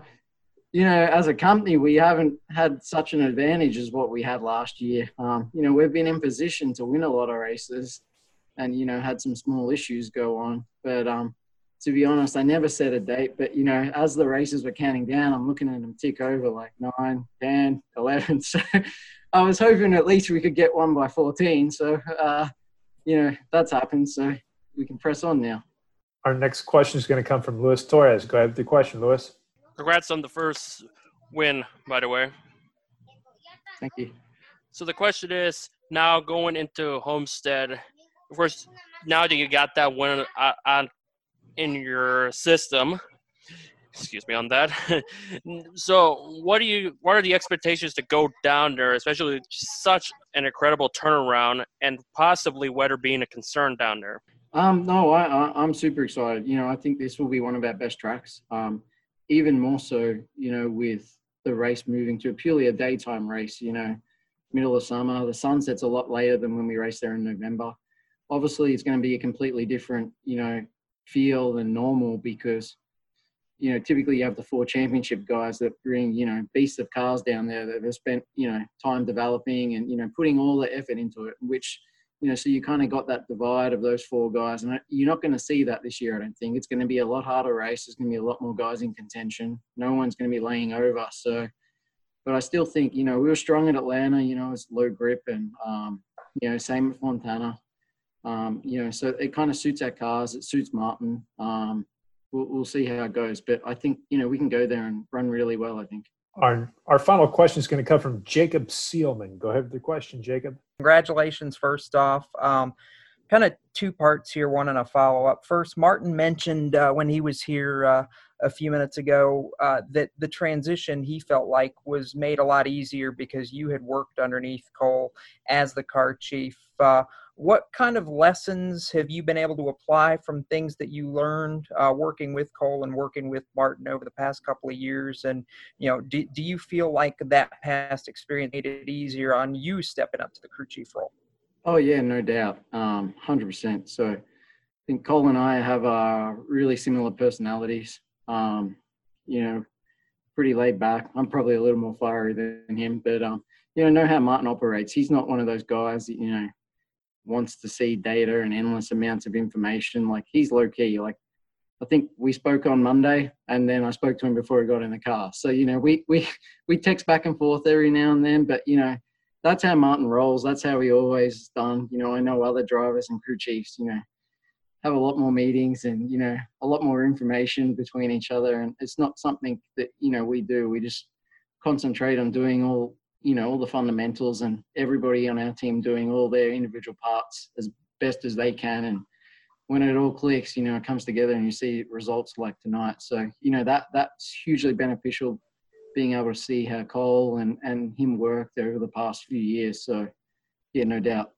you know, as a company, we haven't had such an advantage as what we had last year. Um, you know, we've been in position to win a lot of races, and you know, had some small issues go on. But um, to be honest, I never set a date, but you know, as the races were counting down, I'm looking at them tick over like 9, 10, 11. So I was hoping at least we could get one by 14. So, uh, you know, that's happened. So we can press on now. Our next question is going to come from Luis Torres. Go ahead with the question, Luis. Congrats on the first win, by the way. Thank you. So the question is now going into Homestead, of course, now that you got that win on in your system excuse me on that so what do you what are the expectations to go down there especially such an incredible turnaround and possibly weather being a concern down there um no I, I am super excited you know i think this will be one of our best tracks um even more so you know with the race moving to a purely a daytime race you know middle of summer. The sun sets a lot later than when we race there in november. Obviously it's going to be a completely different you know feel than normal because you know typically you have the four championship guys that bring you know beasts of cars down there that have spent you know time developing and you know putting all the effort into it which you know, so you kind of got that divide of those four guys, and you're not going to see that this year. I don't think it's going to be a lot harder race. There's going to be a lot more guys in contention. No one's going to be laying over. So, but I still think you know we were strong at Atlanta. You know, it's low grip, and um, you know, same at Fontana. Um, you know, so it kind of suits our cars. It suits Martin. Um, we'll, we'll see how it goes, but I think you know we can go there and run really well. I think. Our, our final question is going to come from Jacob Seelman. Go ahead with your question, Jacob. Congratulations, first off. Um, kind of two parts here, one and a follow up. First, Martin mentioned uh, when he was here uh, a few minutes ago uh, that the transition he felt like was made a lot easier because you had worked underneath Cole as the car chief. What kind of lessons have you been able to apply from things that you learned uh, working with Cole and working with Martin over the past couple of years? And, you know, do, do you feel like that past experience made it easier on you stepping up to the crew chief role? Oh, yeah, no doubt. Um, 100%. So I think Cole and I have uh, really similar personalities. Um, you know, pretty laid back. I'm probably a little more fiery than him, but, um, you know, know how Martin operates. He's not one of those guys that, you know, wants to see data and endless amounts of information. Like he's low key. Like I think we spoke on Monday, and then I spoke to him before he got in the car. So you know, we we we text back and forth every now and then, but you know, that's how Martin rolls. That's how he always done. You know, I know other drivers and crew chiefs. You know, have a lot more meetings and you know a lot more information between each other, and it's not something that you know we do. We just concentrate on doing all you know all the fundamentals and everybody on our team doing all their individual parts as best as they can. And when it all clicks you know it comes together and you see results like tonight. So you know that that's hugely beneficial being able to see how cole and and him worked over the past few years. So yeah no doubt.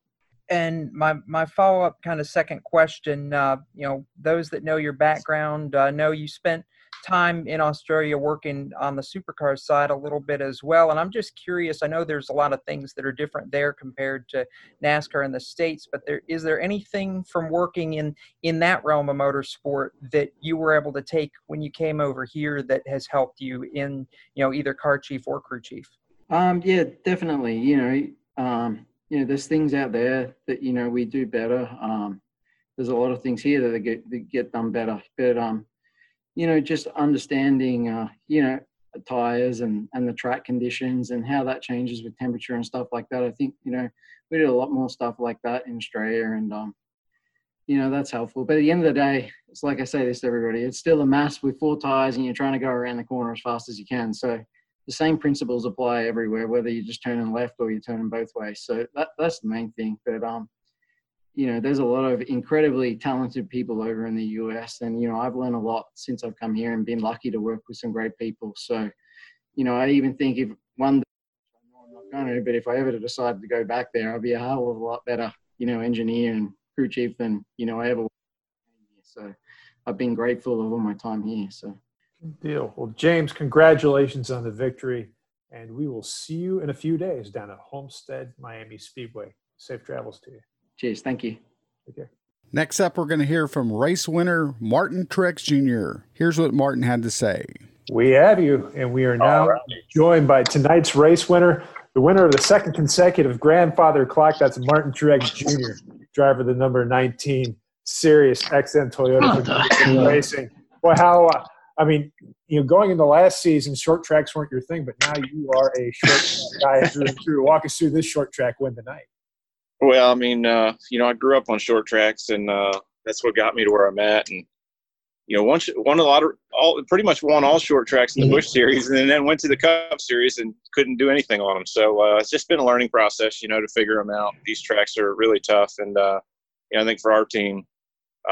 And my my follow up kind of second question uh, you know those that know your background uh, know you spent time in Australia working on the supercar side a little bit as well. And I'm just curious. I know there's a lot of things that are different there compared to NASCAR in the states, but there is there anything from working in in that realm of motorsport that you were able to take when you came over here that has helped you in you know either car chief or crew chief? Um, yeah, definitely. You know, um, you know, there's things out there that you know we do better. Um, there's a lot of things here that get that get done better, but um, you know, just understanding, uh, you know, tires and, and the track conditions and how that changes with temperature and stuff like that. I think, you know, we did a lot more stuff like that in Australia and, um, you know, that's helpful. But at the end of the day, it's like I say this to everybody, it's still a mass with four tires and you're trying to go around the corner as fast as you can. So the same principles apply everywhere, whether you're just turning left or you're turning both ways. So that, that's the main thing. But, um, you know, there's a lot of incredibly talented people over in the US. And, you know, I've learned a lot since I've come here and been lucky to work with some great people. So, you know, I even think if one, day, I'm not going to, but if I ever decided to go back there, I'd be a hell of a lot better, you know, engineer and crew chief than, you know, I ever. Was. So I've been grateful of all my time here. So. Good deal. Well, James, congratulations on the victory. And we will see you in a few days down at Homestead Miami Speedway. Safe travels to you. Cheers. Thank you. Okay. Next up, we're going to hear from race winner Martin Truex Jr. Here's what Martin had to say. We have you, and we are now right. joined by tonight's race winner, the winner of the second consecutive grandfather clock. That's Martin Truex Jr., driver of the number 19 SiriusXM Toyota Racing. Boy, how uh, I mean, you know, going into last season, short tracks weren't your thing, but now you are a short track guy through and through. Walk us through this short track win tonight. Well, I mean, uh, you know, I grew up on short tracks, and uh, that's what got me to where I'm at. And you know, once won a lot of all, pretty much won all short tracks in the Busch Series, and then went to the Cup Series and couldn't do anything on them. So uh, it's just been a learning process, you know, to figure them out. These tracks are really tough, and uh, you know, I think for our team,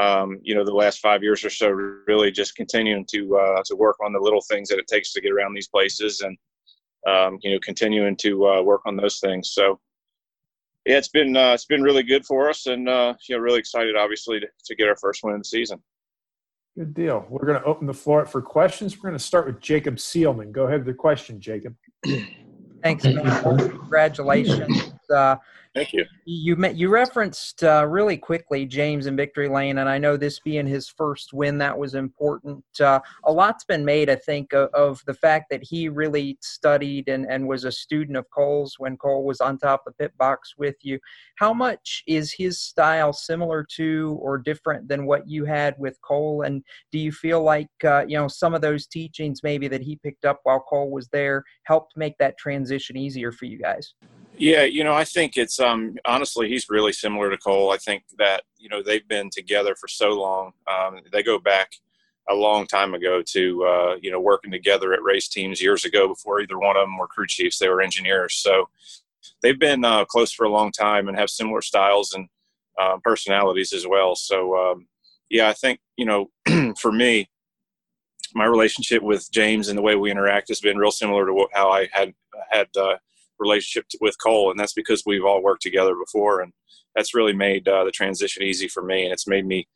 um, you know, the last five years or so, really just continuing to uh, to work on the little things that it takes to get around these places, and um, you know, continuing to uh, work on those things. So yeah, it's been uh, it's been really good for us, and uh, you know, really excited, obviously, to, to get our first win of the season. Good deal. We're going to open the floor up for questions. We're going to start with Jacob Seelman. Go ahead with the question, Jacob. Thanks, man. Congratulations. Uh, Thank you. You met, you referenced uh, really quickly James in victory lane, and I know this being his first win, that was important. Uh, a lot's been made, I think, of, of, the fact that he really studied and, and was a student of Cole's when Cole was on top of the pit box with you. How much is his style similar to or different than what you had with Cole? And do you feel like uh, you know some of those teachings maybe that he picked up while Cole was there helped make that transition easier for you guys? Yeah, you know, I think it's um honestly he's really similar to Cole. I think that you know they've been together for so long. Um, they go back a long time ago to uh, you know working together at race teams years ago before either one of them were crew chiefs. They were engineers, so they've been uh, close for a long time and have similar styles and uh, personalities as well. So um, yeah, I think you know for me, my relationship with James and the way we interact has been real similar to what, how I had had relationship with Cole, and that's because we've all worked together before, and that's really made uh, the transition easy for me, and it's made me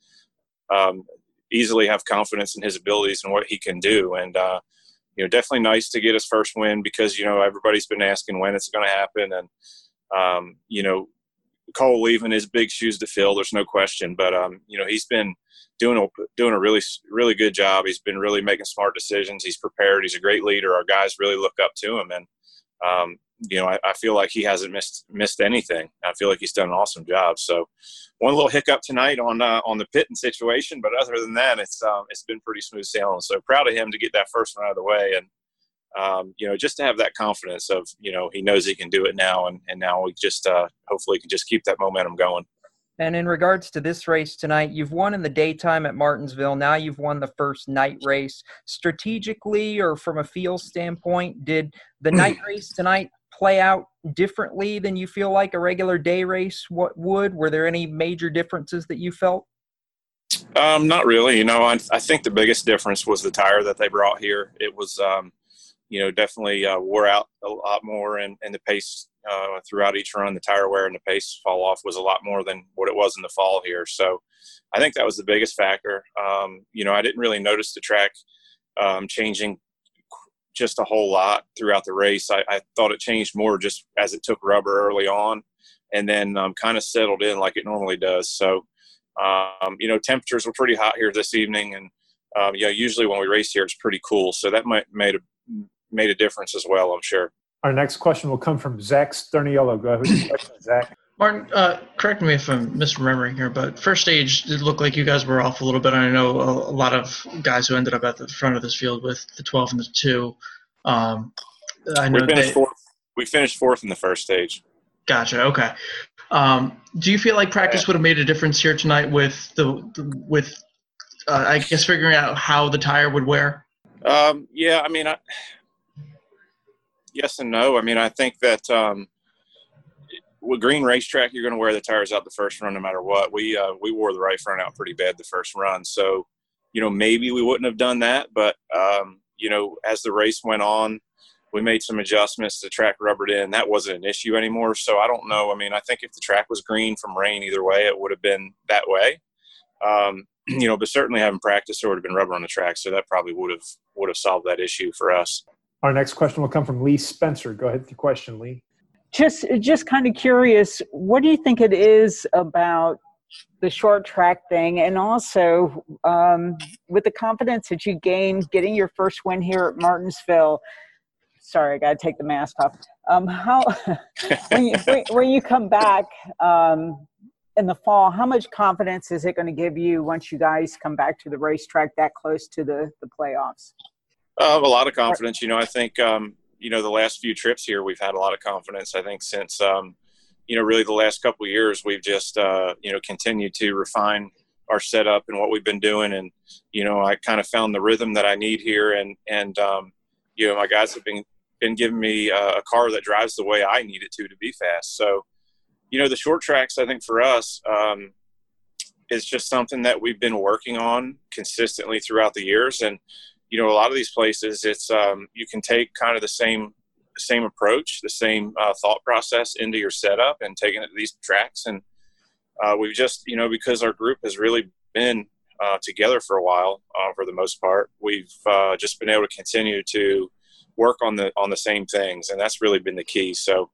um, easily have confidence in his abilities and what he can do, and uh, you know, definitely nice to get his first win because you know everybody's been asking when it's going to happen, and um, you know, Cole leaving his big shoes to fill. There's no question, but um, you know, he's been doing a doing a really really good job. He's been really making smart decisions. He's prepared. He's a great leader. Our guys really look up to him, and um, you know, I, I, feel like he hasn't missed missed anything. I feel like he's done an awesome job. So, one little hiccup tonight on uh, on the pitting situation, but other than that, it's um, it's been pretty smooth sailing. So proud of him to get that first one out of the way, and um, you know, just to have that confidence of you know he knows he can do it now, and and now we just uh, hopefully can just keep that momentum going. And in regards to this race tonight, you've won in the daytime at Martinsville. Now you've won the first night race. Strategically or from a feel standpoint, did the night race tonight play out differently than you feel like a regular day race what would? Were there any major differences that you felt? Um, not really. You know, I, I think the biggest difference was the tire that they brought here. It was, um, you know, definitely uh, wore out a lot more, and, and the pace uh, throughout each run, the tire wear and the pace fall off was a lot more than what it was in the fall here. So I think that was the biggest factor. Um, you know, I didn't really notice the track um, changing just a whole lot throughout the race. I, I, thought it changed more just as it took rubber early on and then um, kind of settled in like it normally does. So, um, you know, temperatures were pretty hot here this evening. And, um, yeah, usually when we race here, it's pretty cool. So that might made a, made a difference as well, I'm sure. Our next question will come from Zach Sturniolo. Go ahead, Zach. Martin, uh, correct me if I'm misremembering here, but first stage did look like you guys were off a little bit. I know a, a lot of guys who ended up at the front of this field with the 12 and the two. Um, I know we finished, they, fourth. we finished fourth in the first stage. Gotcha. Okay. Um, do you feel like practice would have made a difference here tonight with the, the with uh, I guess figuring out how the tire would wear? Um, yeah, I mean, I, yes and no. I mean, I think that um, with green racetrack, you're going to wear the tires out the first run no matter what. We uh, we wore the right front out pretty bad the first run, so you know maybe we wouldn't have done that. But um, you know, as the race went on, we made some adjustments. The track rubbered in. That wasn't an issue anymore. So I don't know. I mean, I think if the track was green from rain, either way, it would have been that way. Um, you know, but certainly having practice, there would have been rubber on the track, so that probably would have would have solved that issue for us. Our next question will come from Lee Spencer. Go ahead with your question, Lee just just kind of curious what do you think it is about the short track thing? And also um, with the confidence that you gained getting your first win here at martinsville sorry i gotta take the mask off. Um, how when, you, when you come back um, in the fall how much confidence is it going to give you once you guys come back to the racetrack that close to the, the playoffs? Uh, a lot of confidence you know i think um, you know the last few trips here we've had a lot of confidence. I think since um, you know really the last couple years we've just uh, you know continued to refine our setup and what we've been doing. And you know i kind of found the rhythm that i need here. And and um, you know my guys have been been giving me a, a car that drives the way i need it to to be fast. So you know the short tracks i think for us um, is just something that we've been working on consistently throughout the years. And you know, a lot of these places, it's um, you can take kind of the same same approach, the same uh, thought process into your setup and taking it to these tracks. And uh, we've just, you know, because our group has really been uh, together for a while, uh, for the most part, we've uh, just been able to continue to work on the on the same things, and that's really been the key. So,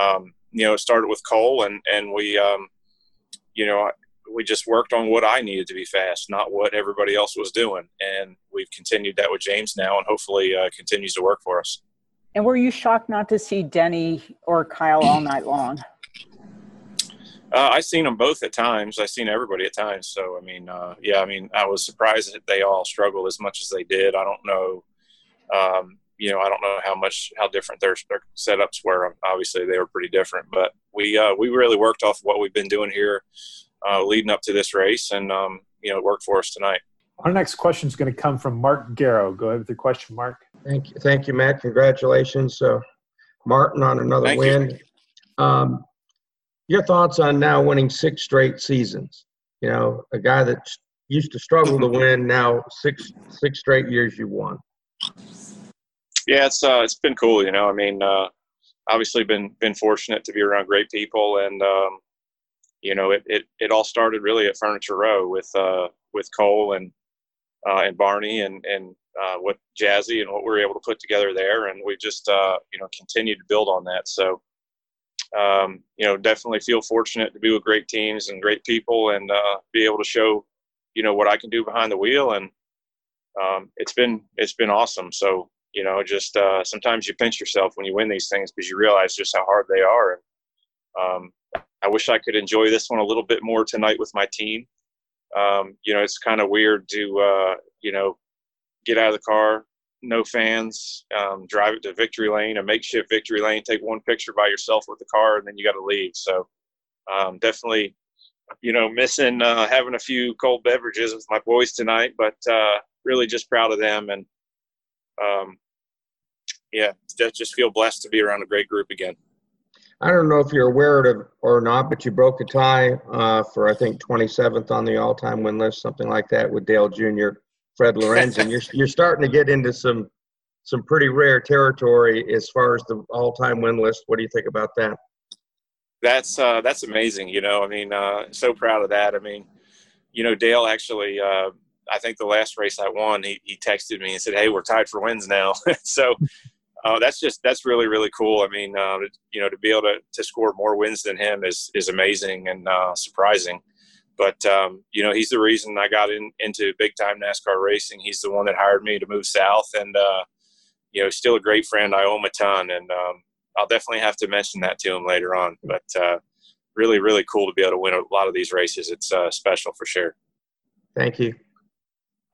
um, you know, it started with Cole, and and we, um, you know, we just worked on what I needed to be fast, not what everybody else was doing, and we've continued that with James now, and hopefully uh, continues to work for us. And were you shocked not to see Denny or Kyle all night long? Uh, I seen them both at times. I seen everybody at times. So I mean, uh, yeah, I mean, I was surprised that they all struggled as much as they did. I don't know, um, you know, I don't know how much how different their, their setups were. Obviously, they were pretty different, but we uh, we really worked off what we've been doing here uh, leading up to this race, and um, you know, it worked for us tonight. Our next question is going to come from Mark Garrow. Go ahead with your question, Mark. Thank you, thank you, Matt. Congratulations, uh, Martin, on another Thank win. Um, your thoughts on now winning six straight seasons? You know, a guy that used to struggle to win, now six six straight years you won. Yeah, it's uh, it's been cool. You know, I mean, uh, obviously been been fortunate to be around great people, and um, you know, it, it it all started really at Furniture Row with uh, with Cole and uh, and Barney and and uh, what Jazzy and what we were able to put together there, and we just uh, you know continued to build on that. So um, you know, definitely feel fortunate to be with great teams and great people, and uh, be able to show you know what I can do behind the wheel, and um, it's been it's been awesome. So you know, just uh, sometimes you pinch yourself when you win these things because you realize just how hard they are. And um, I wish I could enjoy this one a little bit more tonight with my team. Um, you know, it's kind of weird to uh, you know get out of the car, no fans, um, drive it to victory lane, a makeshift victory lane, take one picture by yourself with the car, and then you got to leave. So um, definitely, you know, missing uh, having a few cold beverages with my boys tonight, but uh, really just proud of them and um, yeah, just feel blessed to be around a great group again. I don't know if you're aware of or not, but you broke a tie uh, for I think 27th on the all-time win list, something like that, with Dale Jr. Fred Lorenzen. you're you're starting to get into some some pretty rare territory as far as the all-time win list. What do you think about that? That's uh, that's amazing. You know, I mean, uh, so proud of that. I mean, you know, Dale actually. Uh, I think the last race I won, he, he texted me and said, "Hey, we're tied for wins now." so uh, that's just that's really really cool. I mean, uh, you know, to be able to, to score more wins than him is is amazing and uh, surprising. But um, you know, he's the reason I got in, into big time NASCAR racing. He's the one that hired me to move south, and uh, you know, still a great friend. I owe him a ton, and um, I'll definitely have to mention that to him later on. But uh, really, really cool to be able to win a lot of these races. It's uh, special for sure. Thank you.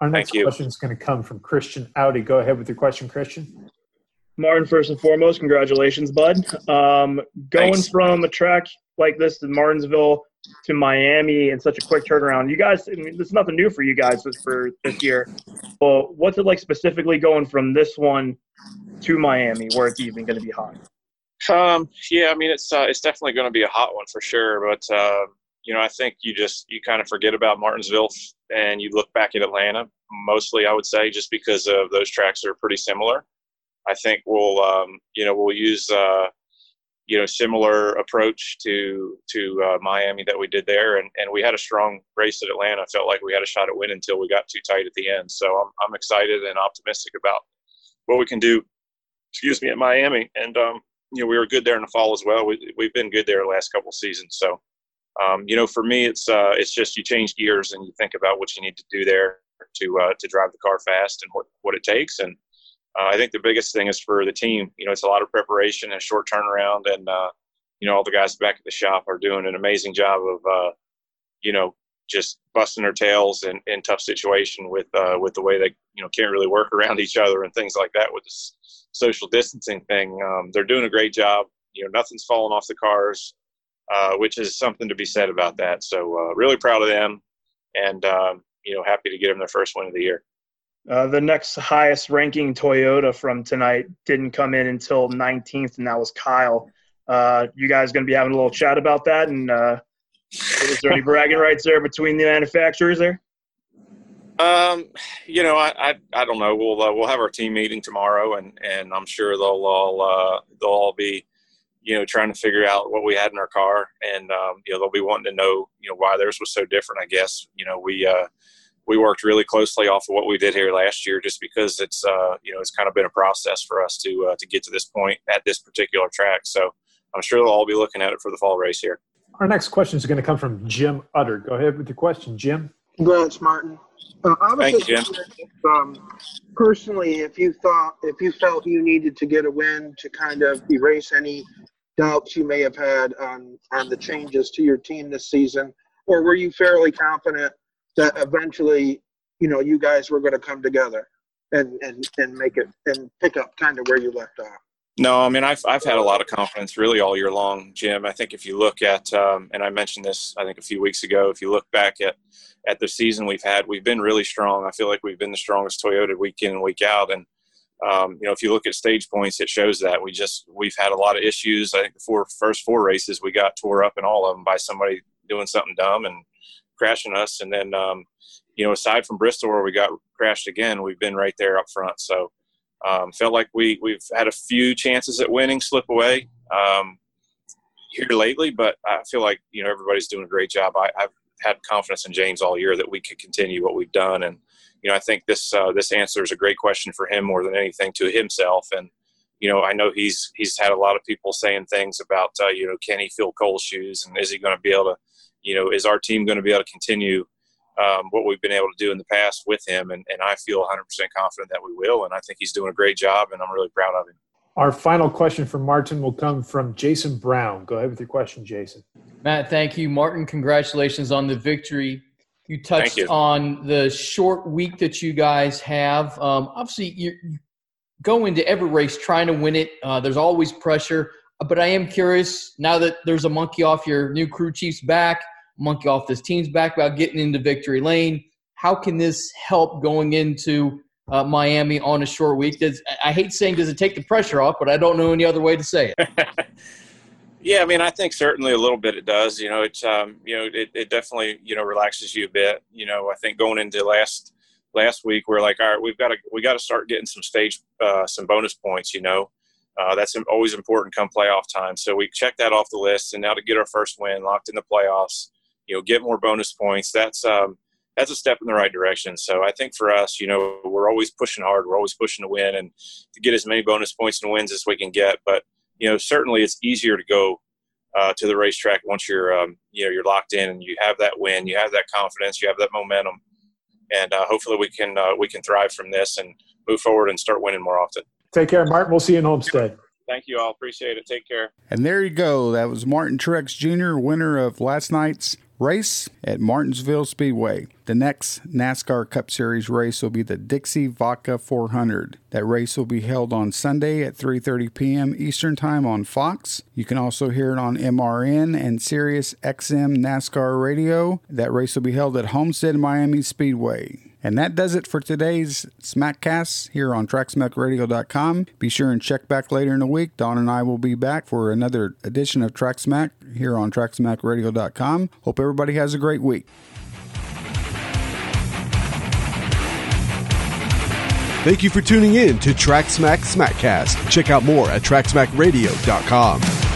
Our next question is going to come from Christian Audi. Go ahead with your question, Christian. Martin, first and foremost, congratulations, bud. Um, going Thanks. from a track like this in Martinsville to Miami in such a quick turnaround, you guys, I mean, this is nothing new for you guys for this year. But what's it like specifically going from this one to Miami, where it's even going to be hot? Um, yeah, I mean, it's uh, it's definitely going to be a hot one for sure. But uh, you know, I think you just you kind of forget about Martinsville and you look back at Atlanta. Mostly, I would say, just because of those tracks are pretty similar. I think we'll um, you know we'll use uh, you know similar approach to to uh, Miami that we did there, and, and we had a strong race at Atlanta. I felt like we had a shot at win until we got too tight at the end. So I'm I'm excited and optimistic about what we can do. Excuse me at Miami, and um, you know we were good there in the fall as well. We we've been good there the last couple seasons. So um, you know for me it's uh, it's just you change gears and you think about what you need to do there to uh, to drive the car fast and what what it takes and uh, I think the biggest thing is for the team. You know, it's a lot of preparation and short turnaround, and uh, you know all the guys back at the shop are doing an amazing job of uh, you know just busting their tails in, in tough situation with uh, with the way they you know can't really work around each other and things like that with this social distancing thing. Um, they're doing a great job. You know, nothing's falling off the cars, uh, which is something to be said about that. So uh, really proud of them, and um, you know happy to get them their first win of the year. Uh, the next highest ranking Toyota from tonight didn't come in until 19th, and that was Kyle. Uh, you guys going to be having a little chat about that? And uh, is there any bragging rights there between the manufacturers there? Um, you know, I, I, I don't know. We'll uh, we'll have our team meeting tomorrow, and, and I'm sure they'll all uh, they'll all be, you know, trying to figure out what we had in our car, and um, you know they'll be wanting to know you know why theirs was so different. I guess you know we uh, we worked really closely off of what we did here last year, just because it's uh, you know it's kind of been a process for us to uh, to get to this point at this particular track. So I'm sure they'll all be looking at it for the fall race here. Our next question is going to come from Jim Utter. Go ahead with your question, Jim. Congrats, Martin. Uh, I was Thank you, just Jim. wondering if, um, personally, if you thought, if you felt you needed to get a win to kind of erase any doubts you may have had on on the changes to your team this season, or were you fairly confident that eventually, you know, you guys were going to come together and and and make it and pick up kind of where you left off? No, I mean I've I've had a lot of confidence really all year long, Jim. I think if you look at um, and I mentioned this I think a few weeks ago, if you look back at at the season we've had, we've been really strong. I feel like we've been the strongest Toyota week in and week out, and um, you know if you look at stage points, it shows that we just we've had a lot of issues. I think the four first four races we got tore up in all of them by somebody doing something dumb and crashing us, and then um, you know aside from Bristol where we got crashed again, we've been right there up front. So. Um, felt like we we've had a few chances at winning slip away um, here lately, but I feel like you know everybody's doing a great job. I, I've had confidence in James all year that we could continue what we've done, and you know I think this uh, this answer is a great question for him more than anything to himself. And you know I know he's he's had a lot of people saying things about uh, you know can he fill Cole's shoes and is he going to be able to you know is our team going to be able to continue um, what we've been able to do in the past with him, and, and I feel 100% confident that we will. And I think he's doing a great job, and I'm really proud of him. Our final question from Martin will come from Jason Brown. Go ahead with your question, Jason. Matt, thank you. Martin, congratulations on the victory. You touched you. on the short week that you guys have. Um, obviously, you you go into every race trying to win it. Uh, there's always pressure. But I am curious now that there's a monkey off your new crew chief's back, monkey off this team's back about getting into victory lane. How can this help going into uh, Miami on a short week? Does, I hate saying does it take the pressure off, but I don't know any other way to say it. Yeah, I mean, I think certainly a little bit it does. You know, it's um, you know, it, it definitely you know relaxes you a bit. You know, I think going into last last week we're like, all right, we've got to we got to start getting some stage uh, some bonus points. You know, uh, that's always important come playoff time. So we checked that off the list, and now to get our first win, locked in the playoffs, you know, get more bonus points. That's um, that's a step in the right direction. So I think for us, you know, we're always pushing hard. We're always pushing to win and to get as many bonus points and wins as we can get. But you know, certainly it's easier to go uh, to the racetrack once you're um, you know you're locked in and you have that win, you have that confidence, you have that momentum, and uh, hopefully we can uh, we can thrive from this and move forward and start winning more often. Take care, Martin. We'll see you in Homestead. Thank you all. Appreciate it. Take care. And there you go. That was Martin Truex Jr., winner of last night's race at Martinsville Speedway. The next NASCAR Cup Series race will be the Dixie Vodka 400. That race will be held on Sunday at 3:30 p.m. Eastern Time on Fox. You can also hear it on MRN and SiriusXM NASCAR Radio. That race will be held at Homestead Miami Speedway. And that does it for today's Smackcast here on TracksmackRadio.com. Be sure and check back later in the week. Don and I will be back for another edition of Tracksmack here on TracksmackRadio.com. Hope everybody has a great week. Thank you for tuning in to Tracksmack Smackcast. Check out more at TracksmackRadio.com.